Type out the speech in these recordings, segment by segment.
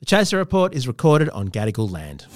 The Chaser Report is recorded on Gadigal land.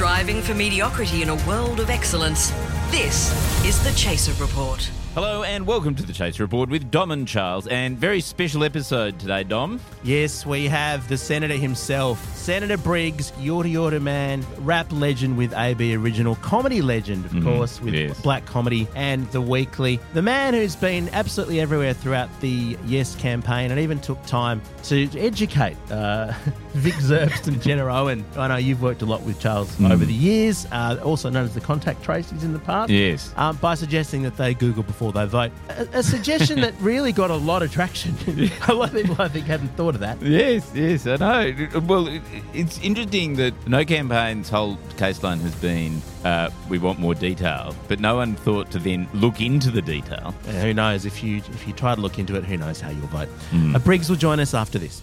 Striving for mediocrity in a world of excellence. This is the Chaser Report. Hello and welcome to the Chaser Report with Dom and Charles, and very special episode today, Dom. Yes, we have the Senator himself, Senator Briggs, Yorta Yorta Man, rap legend with AB Original, comedy legend, of course, with yes. Black Comedy and The Weekly. The man who's been absolutely everywhere throughout the Yes campaign and even took time to educate uh, Vic Zerbst and Jenna Owen. I know you've worked a lot with Charles over the years, uh, also known as the Contact Tracers in the past. Yes. Um, by suggesting that they Google before they vote. A, a suggestion that really got a lot of traction. a lot of people, I think, haven't thought of that. Yes, yes, I know. Well, it- it's interesting that No Campaign's whole case line has been uh, we want more detail, but no one thought to then look into the detail. Uh, who knows if you if you try to look into it, who knows how you'll vote. Uh, Briggs will join us after this.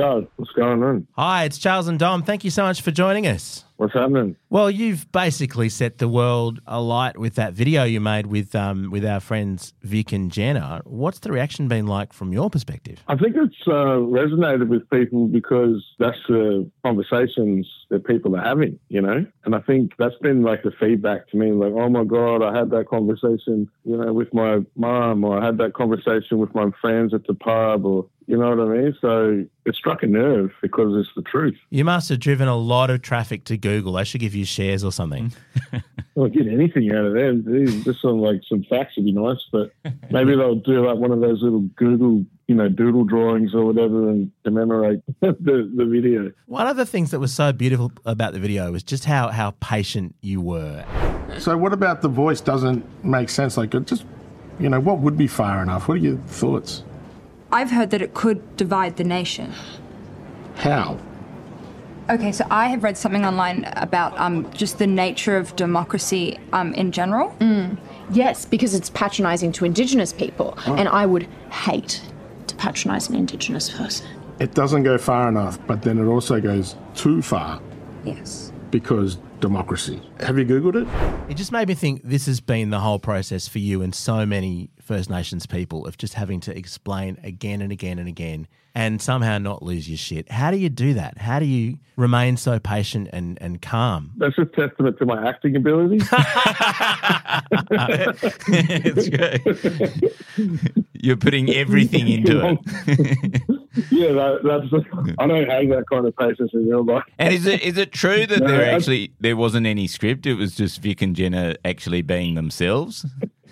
Yo, what's going on? Hi, it's Charles and Dom. Thank you so much for joining us. What's happening? Well, you've basically set the world alight with that video you made with um, with our friends Vic and Jenna. What's the reaction been like from your perspective? I think it's uh, resonated with people because that's the conversations that people are having, you know? And I think that's been like the feedback to me, like, oh my God, I had that conversation, you know, with my mom, or I had that conversation with my friends at the pub, or, you know what I mean? So it struck a nerve because it's the truth. You must have driven a lot of traffic to Google. They should give you shares or something. Well, get anything out of them. Geez, Just some like some facts would be nice, but maybe they'll do like one of those little Google, you know, doodle drawings or whatever and commemorate the, the video. One of the things that was so beautiful about the video was just how how patient you were. So what about the voice doesn't make sense? Like just, you know, what would be far enough? What are your thoughts? I've heard that it could divide the nation. How? Okay, so I have read something online about um, just the nature of democracy um, in general. Yes, because it's patronising to Indigenous people, and I would hate to patronise an Indigenous person. It doesn't go far enough, but then it also goes too far Yes. because democracy. Have you Googled it? It just made me think this has been the whole process for you and so many First Nations people of just having to explain again and again and again and somehow not lose your shit. How do you do that? How do you remain so patient and, and calm? That's a testament to my acting ability. it's great. You're putting everything into it. yeah, that, that's. I don't have that kind of patience in real life. And is it is it true that No, there actually there wasn't any script? It was just Vic and Jenna actually being themselves.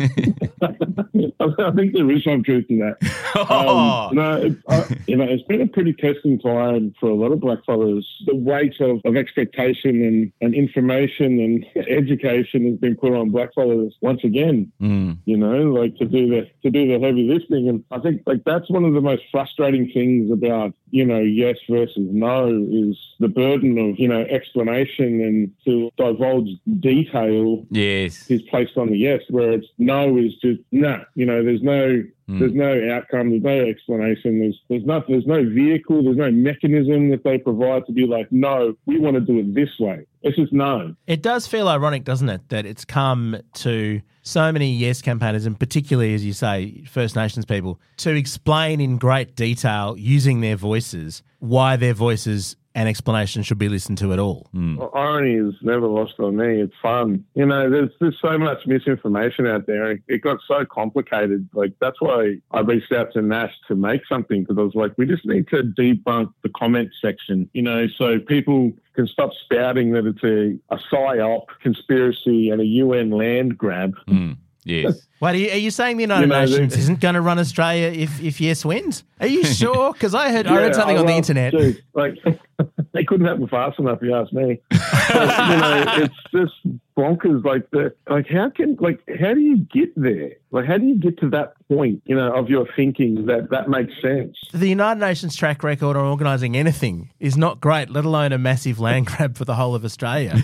I think there is some truth in that. Oh. Um, no, it, uh, you know, it's been a pretty testing time for a lot of black blackfellas. The weight of, of expectation and, and information and education has been put on black blackfellas once again. Mm. You know, like to do the to do the heavy lifting, and I think like that's one of the most frustrating things about you know yes versus no is the burden of you know explanation and to divulge detail Yes. is placed on the yes, where it's no is just no. You know, there's no hmm. there's no outcome, there's no explanation, there's there's nothing, there's no vehicle, there's no mechanism that they provide to be like, no, we want to do it this way. It's just no. It does feel ironic, doesn't it, that it's come to so many Yes campaigners, and particularly, as you say, First Nations people, to explain in great detail using their voices why their voices and explanation should be listened to at all. Irony is never lost on me. It's fun. You know, there's there's so much misinformation out there. It got so complicated. Like that's why I reached out to Nash to make something because I was like, we just need to debunk the comment section. You know, so people can stop spouting that it's a, a psyop conspiracy and a UN land grab. Mm. Yes. Wait, are you, are you saying the United You know, Nations the- isn't going to run Australia if, if Yes wins? Are you sure? Because I heard I Yeah, read something on the love- internet. dude, like, they couldn't happen fast enough, if you ask me. But, you know, it's just bonkers. Like the like, how can like how do you get there? Like, how do you get to that point? You know, of your thinking that that makes sense. The United Nations track record on organising anything is not great, let alone a massive land grab for the whole of Australia.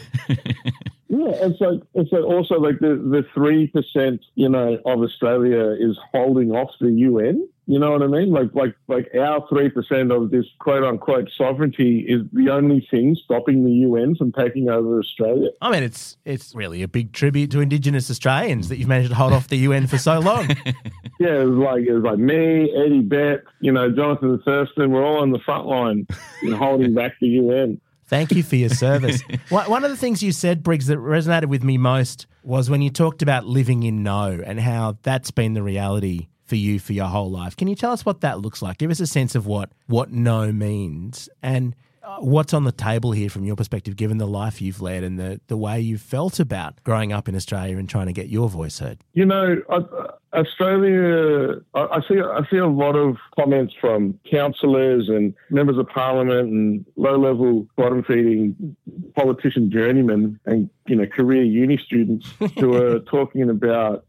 It's like it's like also like the the three percent, you know, of Australia is holding off the UN. You know what I mean? Like like like our three percent of this quote unquote sovereignty is the only thing stopping the UN from taking over Australia. I mean, it's it's really a big tribute to Indigenous Australians that you've managed to hold off the UN for so long. Yeah, it was like it was like me, Eddie Betts, you know, Jonathan Thurston. We're all on the front line, holding back the UN. Thank you for your service. One of the things you said, Briggs, that resonated with me most was when you talked about living in no and how that's been the reality for you for your whole life. Can you tell us what that looks like? Give us a sense of what what no means and what's on the table here from your perspective, given the life you've led and the, the way you've felt about growing up in Australia and trying to get your voice heard. You know, I, Australia. I, I see. I see a lot of comments from councillors and members of parliament and low-level bottom-feeding politician journeymen and you know career uni students who are talking about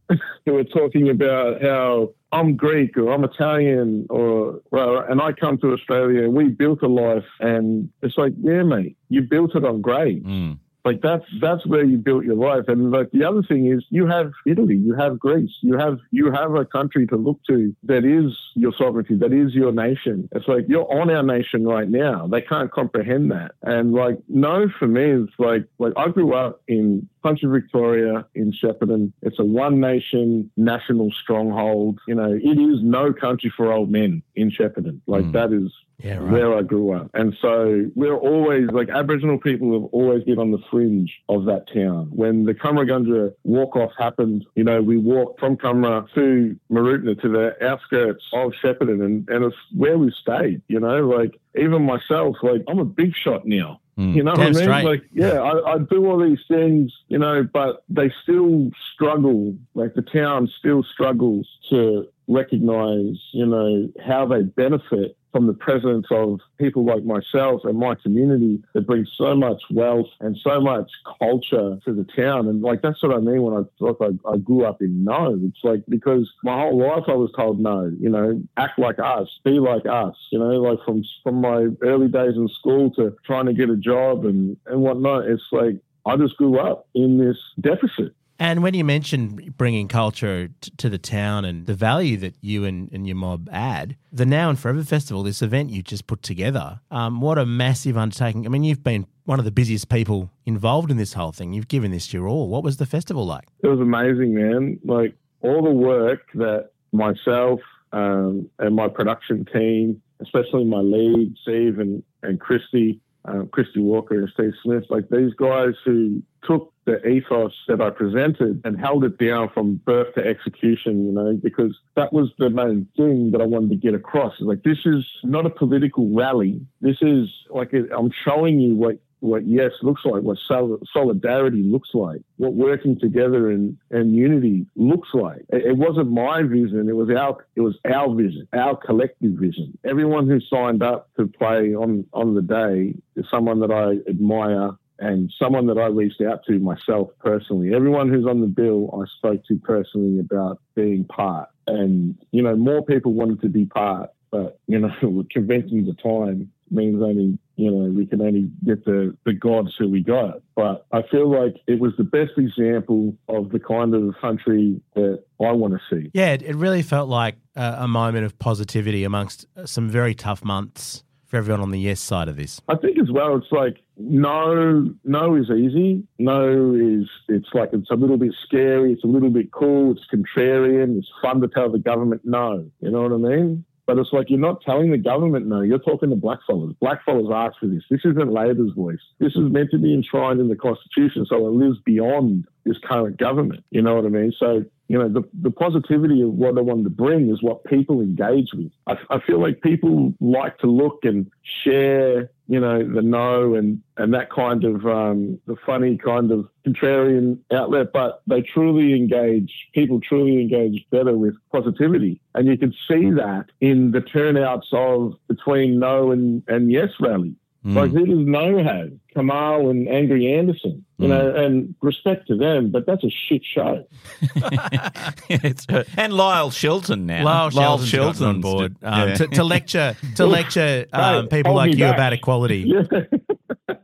who are talking about how I'm Greek or I'm Italian or well, and I come to Australia and we built a life and it's like yeah mate you built it on grade mm. Like that's that's where you built your life. And like the other thing is you have Italy you have Greece you have you have a country to look to that is your sovereignty that is your nation. It's like you're on our nation right now. They can't comprehend that. And like no for me it's like like I grew up in country Victoria in Shepparton. It's a one nation national stronghold. You know it is no country for old men in Shepparton. Like hmm. that is Yeah, right. where I grew up. And so we're always like Aboriginal people have always been on the fringe of that town. When the Cummeragunja walk off happened, you know, we walked from Cumra to Mooroopna to the outskirts of Shepparton and, and it's where we stayed, you know, like even myself, like I'm a big shot now. Hmm. You know what I mean? straight. Like, yeah, I, I do all these things, you know, but they still struggle. Like the town still struggles to recognize, you know, how they benefit from the presence of people like myself and my community that bring so much wealth and so much culture to the town. And like that's what I mean when I thought I, I grew up in no. It's like because my whole life I was told no, you know, act like us, be like us, you know, like from from my early days in school to trying to get a job and, and whatnot. It's like I just grew up in this deficit. And when you mentioned bringing culture t- to the town and the value that you and, and your mob add, the Now and Forever Festival, this event you just put together, um, what a massive undertaking. I mean, you've been one of the busiest people involved in this whole thing. You've given this your all. What was the festival like? it was amazing, man. Like all the work that myself um, and my production team, especially my lead, Steve and, and Christy, um, Christy Walker and Steve Smith, like these guys who took the ethos that I presented and held it down from birth to execution, you know, because that was the main thing that I wanted to get across. Like, this is not a political rally. This is like, I'm showing you what what yes looks like, what sol- solidarity looks like, what working together and, and unity looks like. It, it wasn't my vision; it was our it was our vision, our collective vision. Everyone who signed up to play on on the day is someone that I admire and someone that I reached out to myself personally. Everyone who's on the bill, I spoke to personally about being part, and you know more people wanted to be part, but you know conventions of time means only you know we can only get the the gods who we got. But I feel like it was the best example of the kind of country that I want to see. Yeah, it, really felt like a, moment of positivity amongst some very tough months for everyone on the yes side of this. I think as well, it's like no, no is easy. No is it's like it's a little bit scary. It's a little bit cool. It's contrarian. It's fun to tell the government no. You know what I mean? But it's like you're not telling the government no. You're talking to blackfellas. Blackfellas asked for this. This isn't Labor's voice. This is meant to be enshrined in the Constitution, so it lives beyond this current government. You know what I mean? So you know, the, the positivity of what I wanted to bring is what people engage with. I, I feel like people like to look and share, you know, the no and, and that kind of, um, the funny kind of contrarian outlet, but they truly engage, people truly engage better with positivity. And you can see that in the turnouts of between no and, and yes rally. Like who does No have? Kamahl and Angry Anderson. You know, and respect to them, but that's a shit show. It's, uh, and Lyle Shelton now. Lyle Shelton's gotten on board um, yeah. to, to lecture to lecture um, Right, people like you back. about equality. Yeah.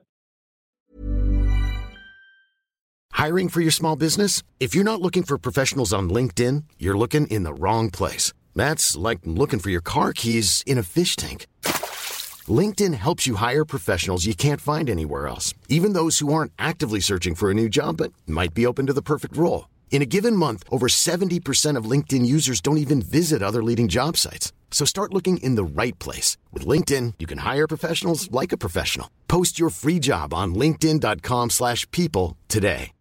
Hiring for your small business? If you're not looking for professionals on LinkedIn, you're looking in the wrong place. That's like looking for your car keys in a fish tank. LinkedIn helps you hire professionals you can't find anywhere else, even those who aren't actively searching for a new job but might be open to the perfect role. In a given month, over 70% of LinkedIn users don't even visit other leading job sites. So start looking in the right place. With LinkedIn, you can hire professionals like a professional. Post your free job on linkedin.com/people slash people today.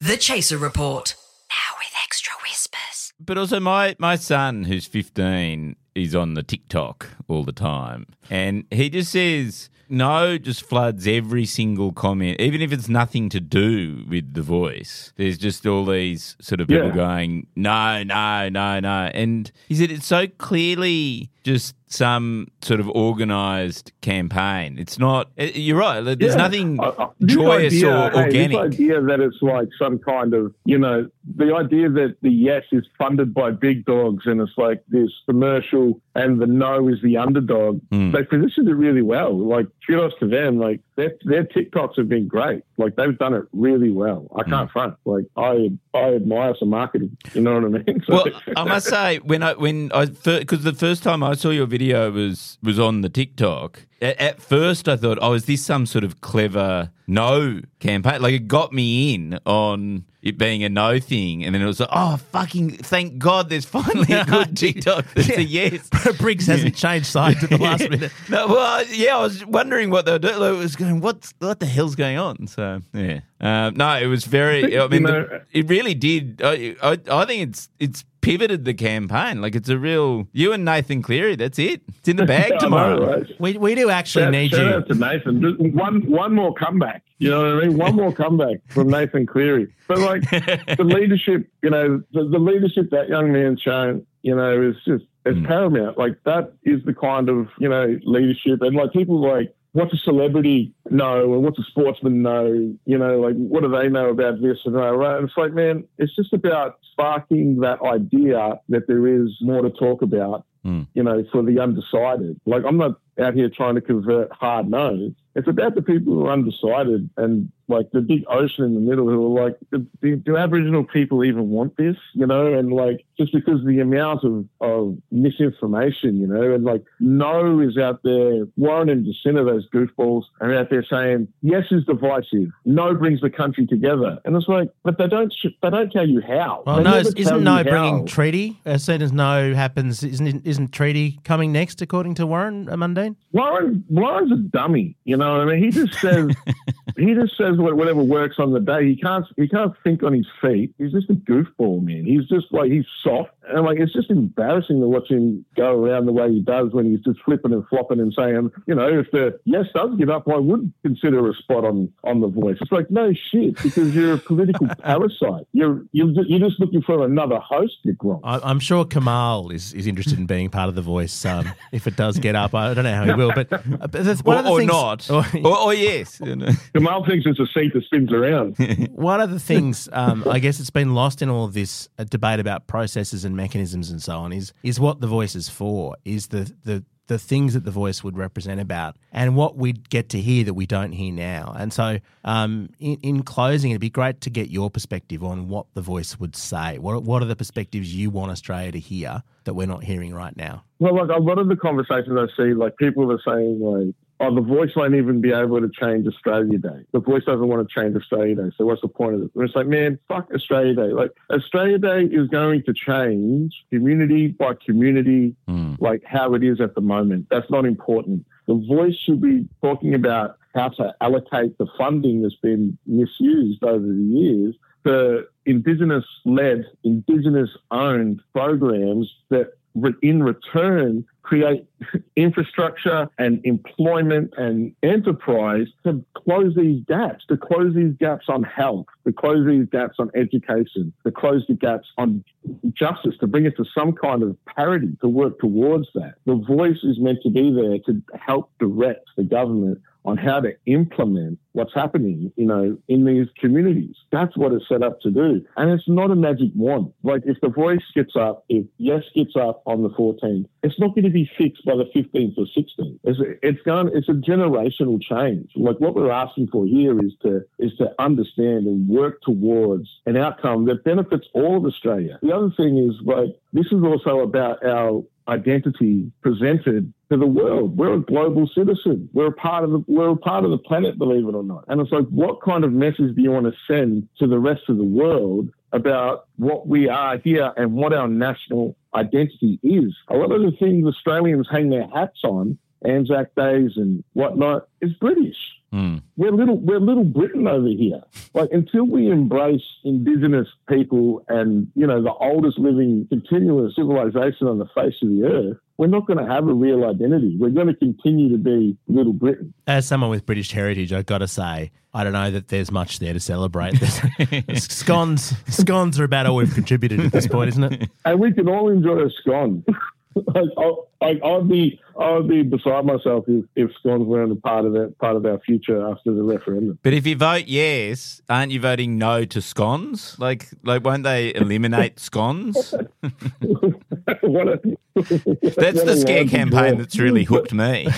The Chaser Report. Now with extra whispers. But also, my, my son, who's 15, is on the TikTok all the time. And he just says, no, just floods every single comment, even if it's nothing to do with the voice. There's just all these sort of people Yeah. going, no, no, no, no. And he said it's so clearly just some sort of organized campaign. It's not, eh, you're right, there's Yeah. nothing Uh, uh, joyous idea, or hey, organic. This idea that it's like some kind of, you know, the idea that the yes is funded by big dogs and it's like this commercial and the no is the underdog. Hmm. They positioned it really well. Like, kudos to them. Like, their, their TikToks have been great. Like, they've done it really well. I can't Hmm. front. Like, I I admire some marketing. You know what I mean? So- Well, I must say when I when I because the first time I saw your video was was on the TikTok. At, at first, I thought, oh, is this some sort of clever no campaign? Like it got me in on it being a no thing, and then it was like, oh, fucking thank God, there's finally a good TikTok that's a yes. Briggs hasn't changed sides at the last minute. No, well, yeah, I was wondering what they were doing. Like, I was going, what's what the hell's going on? So yeah, um, no, it was very. I mean, You the- it really did. I, I I think it's it's pivoted the campaign. Like it's a real you and Nathan Cleary. That's it. It's in the bag I know, tomorrow. right? We, we do actually Shout, need shout you. out to Nathan. Just one one more comeback. You know what I mean? One more comeback from Nathan Cleary. But like the leadership, you know, the, the leadership that young man's shown, you know, is just it's Mm. paramount. Like that is the kind of you know leadership, and like people like. What's a celebrity know, and what's a sportsman know? You know, like what do they know about this and that? Right? And it's like, man, it's just about sparking that idea that there is more to talk about hmm. you know, for the undecided. Like, I'm not out here trying to convert hard no's. It's about the people who are undecided and like the big ocean in the middle who are like, do, do Aboriginal people even want this? You know, and like just because the amount of, of misinformation, you know, and like no is out there. Warren and Jacinta, those goofballs, are out there saying yes is divisive, no brings the country together, and it's like, but they don't sh- they don't tell you how. Well, they no, isn't no how. bringing treaty? As soon as no happens, isn't isn't treaty coming next? According to Warren uh, Mundine. Warren Warren's a dummy. You know what I mean? He just says he just says whatever works on the day. He can't he can't think on his feet. He's just a goofball, man. He's just like he's soft and like it's just embarrassing to watch him go around the way he does when he's just flipping and flopping and saying, you know, if the yes does give up, I would consider a spot on on the voice. It's like no shit because you're a political parasite. You're you're just, you're just looking for another host, you grump. I, I'm sure Kamahl is, is interested in being part of the voice um, if it does get up. I don't know how he will, but, uh, but the, one Or, of the or things, not, or- or, or yes. You know. Kamahl thinks it's a seat that spins around. one of the things um, I guess it's been lost in all of this uh, debate about processes and mechanisms and so on is is what the voice is for. Is the the the things that the voice would represent about and what we'd get to hear that we don't hear now. And so, um, in, in closing, it'd be great to get your perspective on what the voice would say. What, what are the perspectives you want Australia to hear that we're not hearing right now? Well, like a lot of the conversations I see, like people are saying, like, oh, the voice won't even be able to change Australia Day. The voice doesn't want to change Australia Day. So what's the point of it? And it's like, man, fuck Australia Day. Like, Australia Day is going to change community by community, hmm. like how it is at the moment. That's not important. The voice should be talking about how to allocate the funding that's been misused over the years for Indigenous led, Indigenous owned programs that re- in return create infrastructure and employment and enterprise to close these gaps, to close these gaps on health, to close these gaps on education, to close the gaps on justice, to bring it to some kind of parity, to work towards that. The voice is meant to be there to help direct the government on how to implement what's happening, you know, in these communities. That's what it's set up to do. And it's not a magic wand. Like if the voice gets up, if yes gets up on the 14th, it's not going to be fixed by the 15th or 16th. It's, it's going, it's a generational change. Like what we're asking for here is to, is to understand and work towards an outcome that benefits all of Australia. The other thing is like, this is also about our identity presented to the world. We're a global citizen. We're a part of the we're a part of the planet, believe it or not. And it's like, what kind of message do you want to send to the rest of the world about what we are here and what our national identity is? A lot of the things Australians hang their hats on, Anzac Days and whatnot, is British. Mm. We're little we're little Britain over here. Like until we embrace indigenous people and you know the oldest living continuous civilization on the face of the earth, we're not going to have a real identity. We're going to continue to be little Britain. As someone with British heritage, I've got to say, I don't know that there's much there to celebrate. scones, scones are about all we've contributed at this point, isn't it? And we can all enjoy a scone. like, I'll, like I'd be I'd be beside myself if, if scones weren't a part of that part of our future after the referendum. But if you vote yes, aren't you voting no to scones? Like like won't they eliminate scones? what a, That's what the scare campaign that's really hooked me.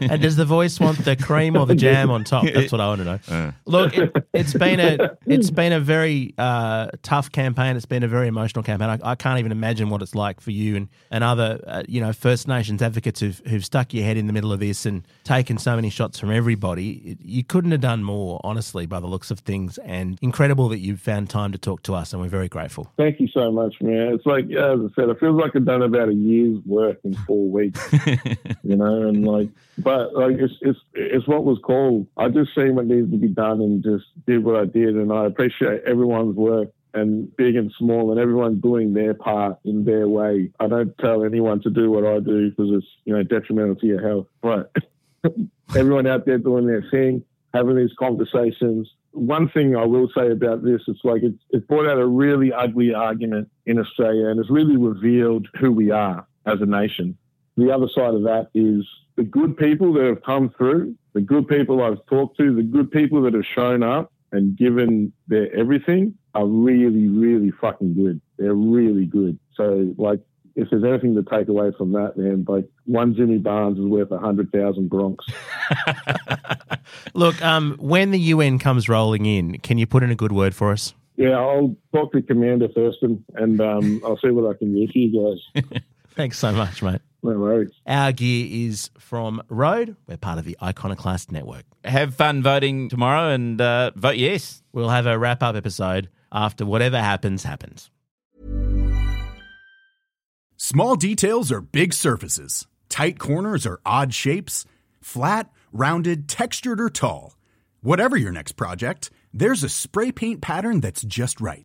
and does the voice want the cream or the jam on top? That's what I want to know. Look, it, it's been a it's been a very uh, tough campaign. It's been a very emotional campaign. I, I can't even imagine what it's like for you and and other uh, you know First Nations advocates who've who've stuck your head in the middle of this and taken so many shots from everybody. You couldn't have done more, honestly, by the looks of things. And incredible that you've found time to talk to us, and we're very grateful. Thank you so much, man. It's like, as I said, it feels like I've done about a year's work in four weeks, you know, and like, but like, it's, it's, it's what was called. I just seen what needed to be done and just did what I did. And I appreciate everyone's work and big and small and everyone doing their part in their way. I don't tell anyone to do what I do because it's, you know, detrimental to your health, but everyone out there doing their thing, having these conversations. One thing I will say about this, it's like it's, it's brought out a really ugly argument in Australia and it's really revealed who we are as a nation. The other side of that is the good people that have come through, the good people I've talked to, the good people that have shown up and given their everything are really, really fucking good. They're really good. So, like, if there's anything to take away from that, man, like one Jimmy Barnes is worth a hundred thousand Bronx. Look, um, when the UN comes rolling in, can you put in a good word for us? Yeah, I'll talk to Commander Thurston and um, I'll see what I can do for you guys. Thanks so much, mate. No worries. Our gear is from Rode. We're part of the Iconoclast Network. Have fun voting tomorrow and uh, vote yes. We'll have a wrap up episode after whatever happens, happens. Small details are big surfaces. Tight corners are odd shapes. Flat, rounded, textured, or tall. Whatever your next project, there's a spray paint pattern that's just right.